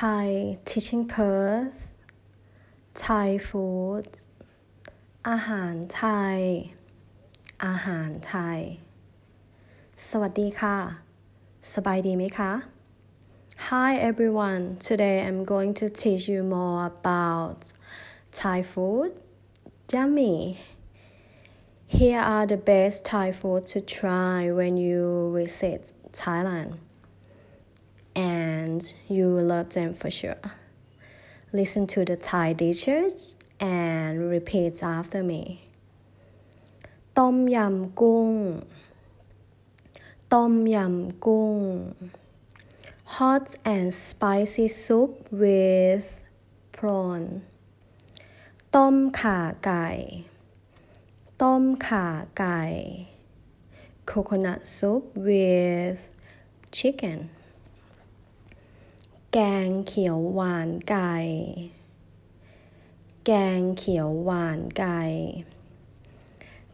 Thai teaching Perth Thai food อาหารไทย อาหารไทย.สวัสดีค่ะ.สบายดีไหมคะ? Hi everyone. Today I'm going to teach you more about Thai food. Yummy. Here are the best Thai food to try when you visit Thailand and you will love them for sure. Listen to the Thai dishes and repeat after me. Tom yum gung. Tom yum gung. Hot and spicy soup with prawn. Tom kha gai. Tom kha gai. Coconut soup with chicken. แกงเขียวหวานไก่ แกงเขียวหวานไก่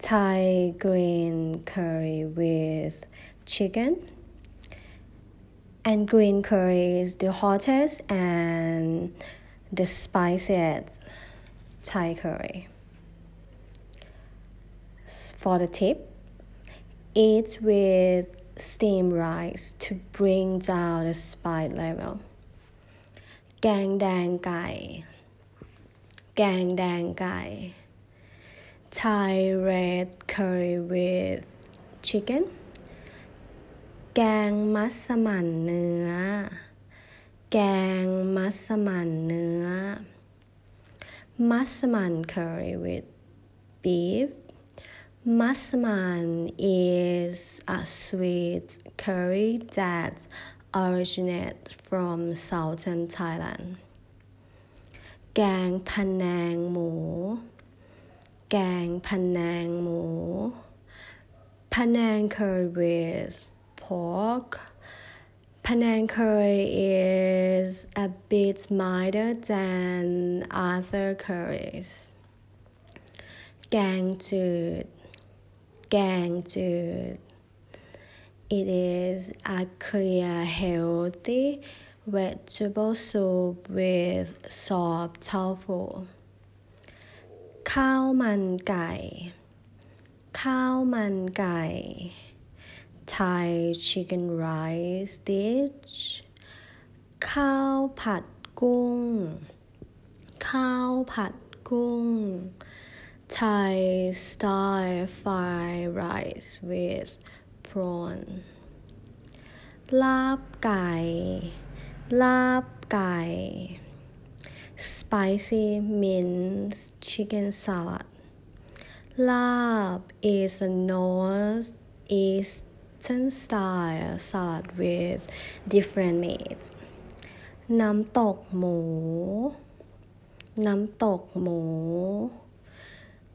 Thai green curry with chicken and green curry is the hottest and the spiciest Thai curry for the tip eat with steamed rice to bring down the spice level แกงแดงไก่ แกงแดงไก่ Thai red curry with chicken แกงมัสมั่นเนื้อ แกงมัสมั่นเนื้อ มัสมั่น curry with beef Massaman is a sweet curry that originates from southern Thailand. แกงพะแนงหมู แกงพะแนงหมู Penang curry with pork. Penang curry is a bit milder than other curries. แกงจืด แกงจืด It is a clear, healthy vegetable soup with soft tofu. ข้าวมันไก่ ข้าวมันไก่ Thai chicken rice dish ข้าวผัดกุ้ง ข้าวผัดกุ้ง Thai style fried rice with prawn ลาบไก่ ลาบไก่ spicy minced chicken salad ลาบ is a northeastern style salad with different meats น้ำตกหมู น้ำตกหมู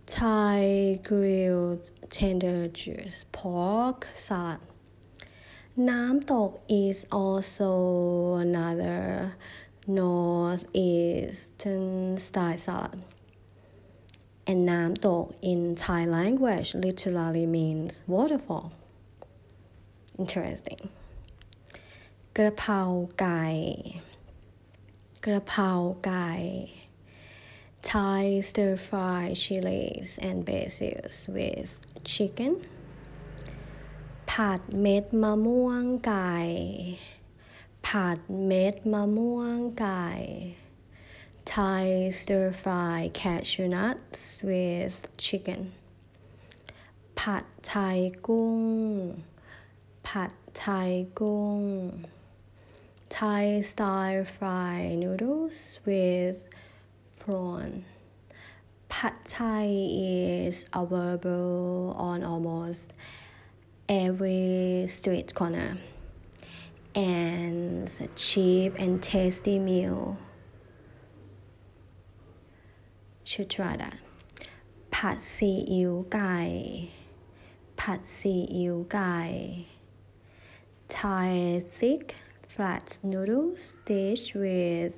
Thai grilled tender juice pork salad. Nam Tok is also another northeastern style salad. And Nam Tok in Thai language literally means waterfall. Interesting. กระเพราไก่ กระเพราไก่ Thai stir fry chilies and basils with chicken ผัดเม็ดมะม่วงไก่ ผัดเม็ดมะม่วงไก่ Thai stir fry cashew nuts with chicken ผัดไทยกุ้ง ผัดไทยกุ้ง Thai style fried noodles with prawn. Pad Thai is available on almost every street corner and a cheap and tasty meal. Should try that. Pad Si Yu Gai. Pad Si Yu Gai. Thai thick flat noodles dish with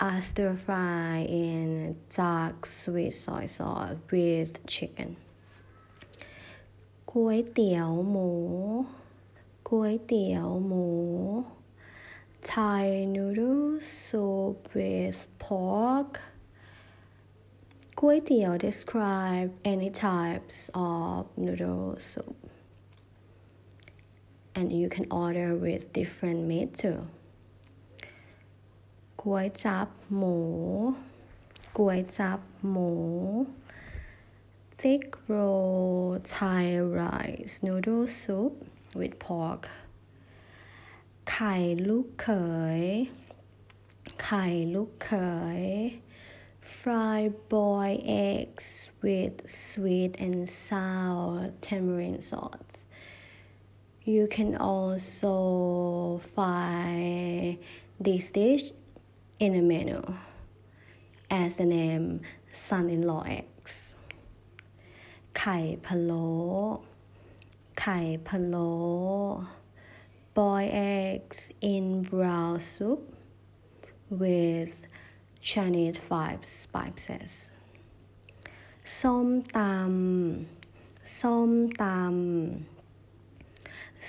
a stir fry in dark sweet soy sauce with chicken ก๋วยเตี๋ยวหมู ก๋วยเตี๋ยวหมู Thai noodle soup with pork. Kuai Tiao describe any types of noodle soup. And you can order with different meat too. ก๋วยจับหมูก๋วยจับหมู thick roll Thai rice noodle soup with pork ไข่ลูกเขยไข่ลูกเขย fried boiled eggs with sweet and sour tamarind sauce you can also find this dish in a menu, as the name son-in-law eggs. Palo, boil eggs in brown soup with Chinese five spices. ส้มตำส้มตำ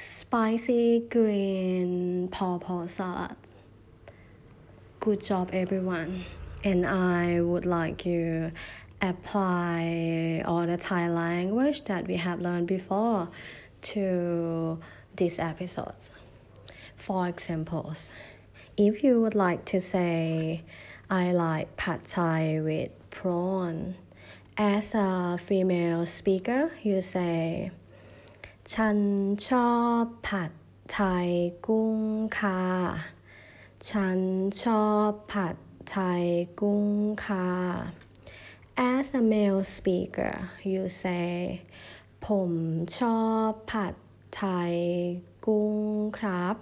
spicy green papaya salad good job everyone and I would like you apply all the Thai language that we have learned before to this episode. For examples, if you would like to say, I like pad thai with prawn, as a female speaker, you say, ฉันชอบผัดไทยกุ้งค่ะ ฉันชอบผัดไทยกุ้งค่ะ As a male speaker you say ผมชอบผัดไทยกุ้งครับ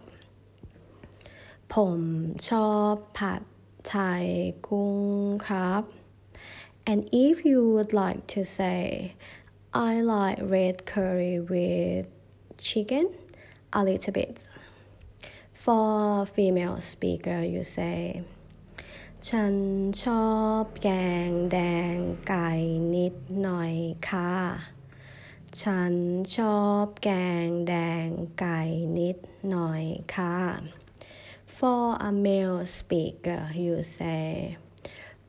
ผมชอบผัดไทยกุ้งครับ and if you would like to say I like red curry with chicken a little bit for female speaker you say ฉันชอบแกงแดงไก่นิดหน่อยค่ะ ฉันชอบแกงแดงไก่นิดหน่อยค่ะ For a male speaker you say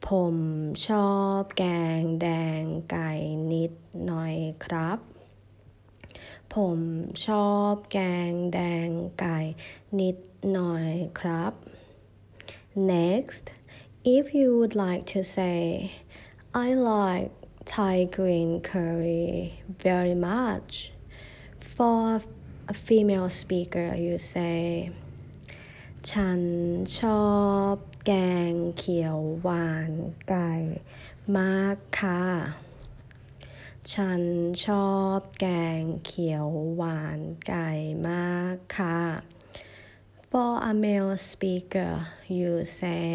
ผมชอบแกงแดงไก่นิดหน่อยครับ ผมชอบแกงแดงไก่นิดหน่อยครับ Next if you would like to say I like Thai green curry very much for a female speaker you say ฉันชอบแกงเขียวหวานไก่มากค่ะ ฉันชอบแกงเขียวหวานไก่มากค่ะ For a male speaker you say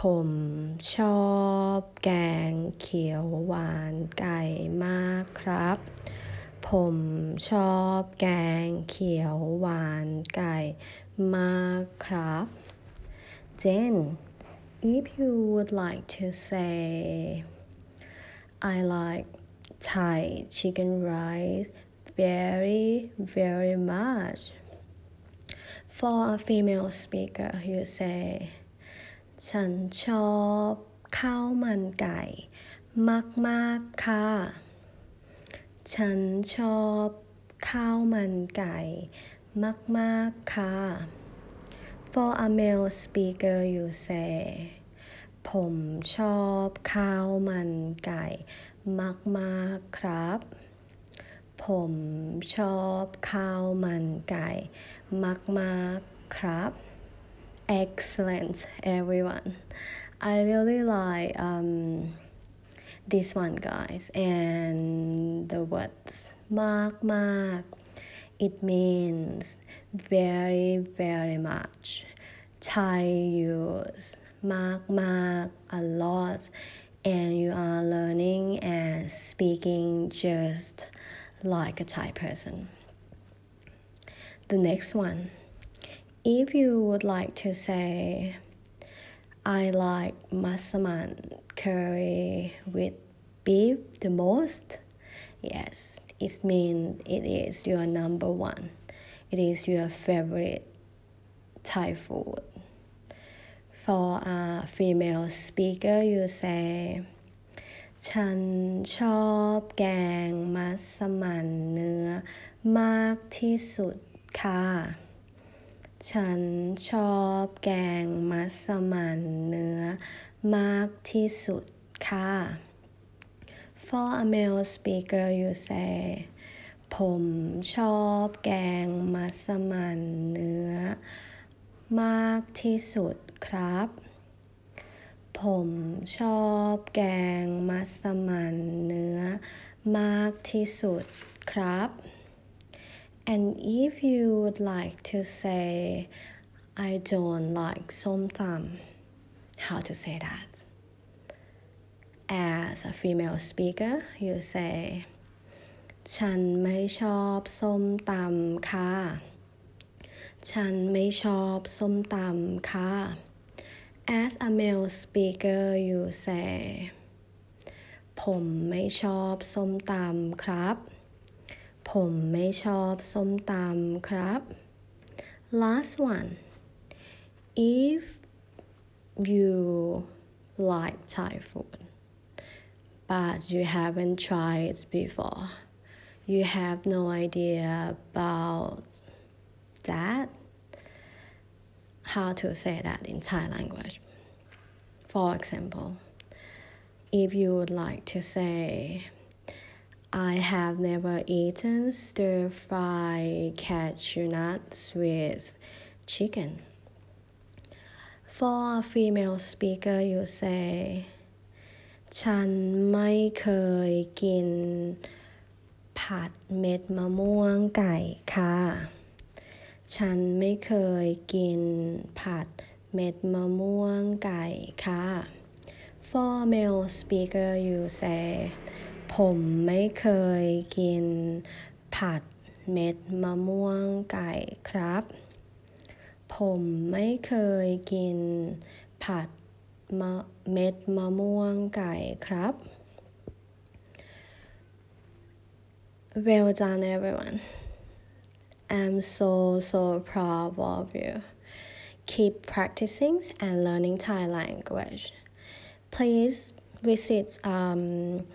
ผมชอบแกงเขียวหวานไก่มากครับ ผมชอบแกงเขียวหวานไก่มากครับ Then if you would like to say I like Thai chicken rice very very much for a female speaker you say ฉันชอบข้าวมันไก่มากๆค่ะ ฉันชอบข้าวมันไก่มากๆค่ะ For a male speaker you say ผมชอบข้าวมันไก่มากๆครับ ผมชอบข้าวมันไก่มากๆครับ Excellent everyone I really like um, this one guys and the words มากมาก it means very very much Thai use มากมาก a lot and you are learning and speaking just like a Thai person the next one if you would like to say I like masaman curry with beef the most yes it means it is your number one it is your favorite Thai food. For a female speaker, you say ฉันชอบแกงมัสมั่นเนื้อมากที่สุดค่ะ ฉันชอบแกงมัสมั่นเนื้อมากที่สุดค่ะ For a male speaker you say ผมชอบแกงมัสมั่นเนื้อมากที่สุด ครับ ผมชอบแกงมัสมั่นเนื้อมากที่สุดครับ and if you would like to say I don't like ส้มตำ how to say that as a female speaker you say ฉันไม่ชอบส้มตำค่ะ ฉันไม่ชอบส้มตำค่ะ as a male speaker you say ผมไม่ชอบส้มตำครับ ผมไม่ชอบส้มตำครับ last one if you like Thai food but you haven't tried it before you have no idea about that how to say that in Thai language for example if you would like to say I have never eaten stir fry cashew nuts with chicken. For a female speaker, you say ฉันไม่เคยกินผัดเม็ดมะม่วงไก่ค่ะ ฉันไม่เคยกินผัดเม็ดมะม่วงไก่ค่ะ For male speaker, you say ผมไม่เคยกินผัดเม็ดมะม่วงไก่ครับ ผมไม่เคยกินผัดเม็ดมะม่วงไก่ครับ Well done everyone I'm so so proud of you. Keep practicing and learning Thai language. Please visit um,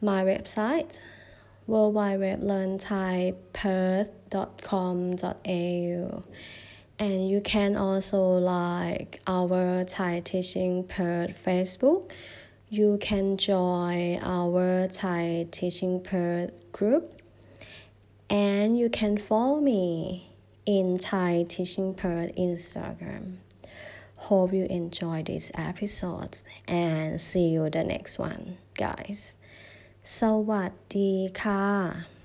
my website worldwideweblearnthaiperth.com.au and you can also like our Thai Teaching Perth Facebook. You can join our Thai Teaching Perth group and you can follow me in Thai Teaching Perth Instagram. Hope you enjoy this episode and see you the next one, guys. สวัสดีค่ะ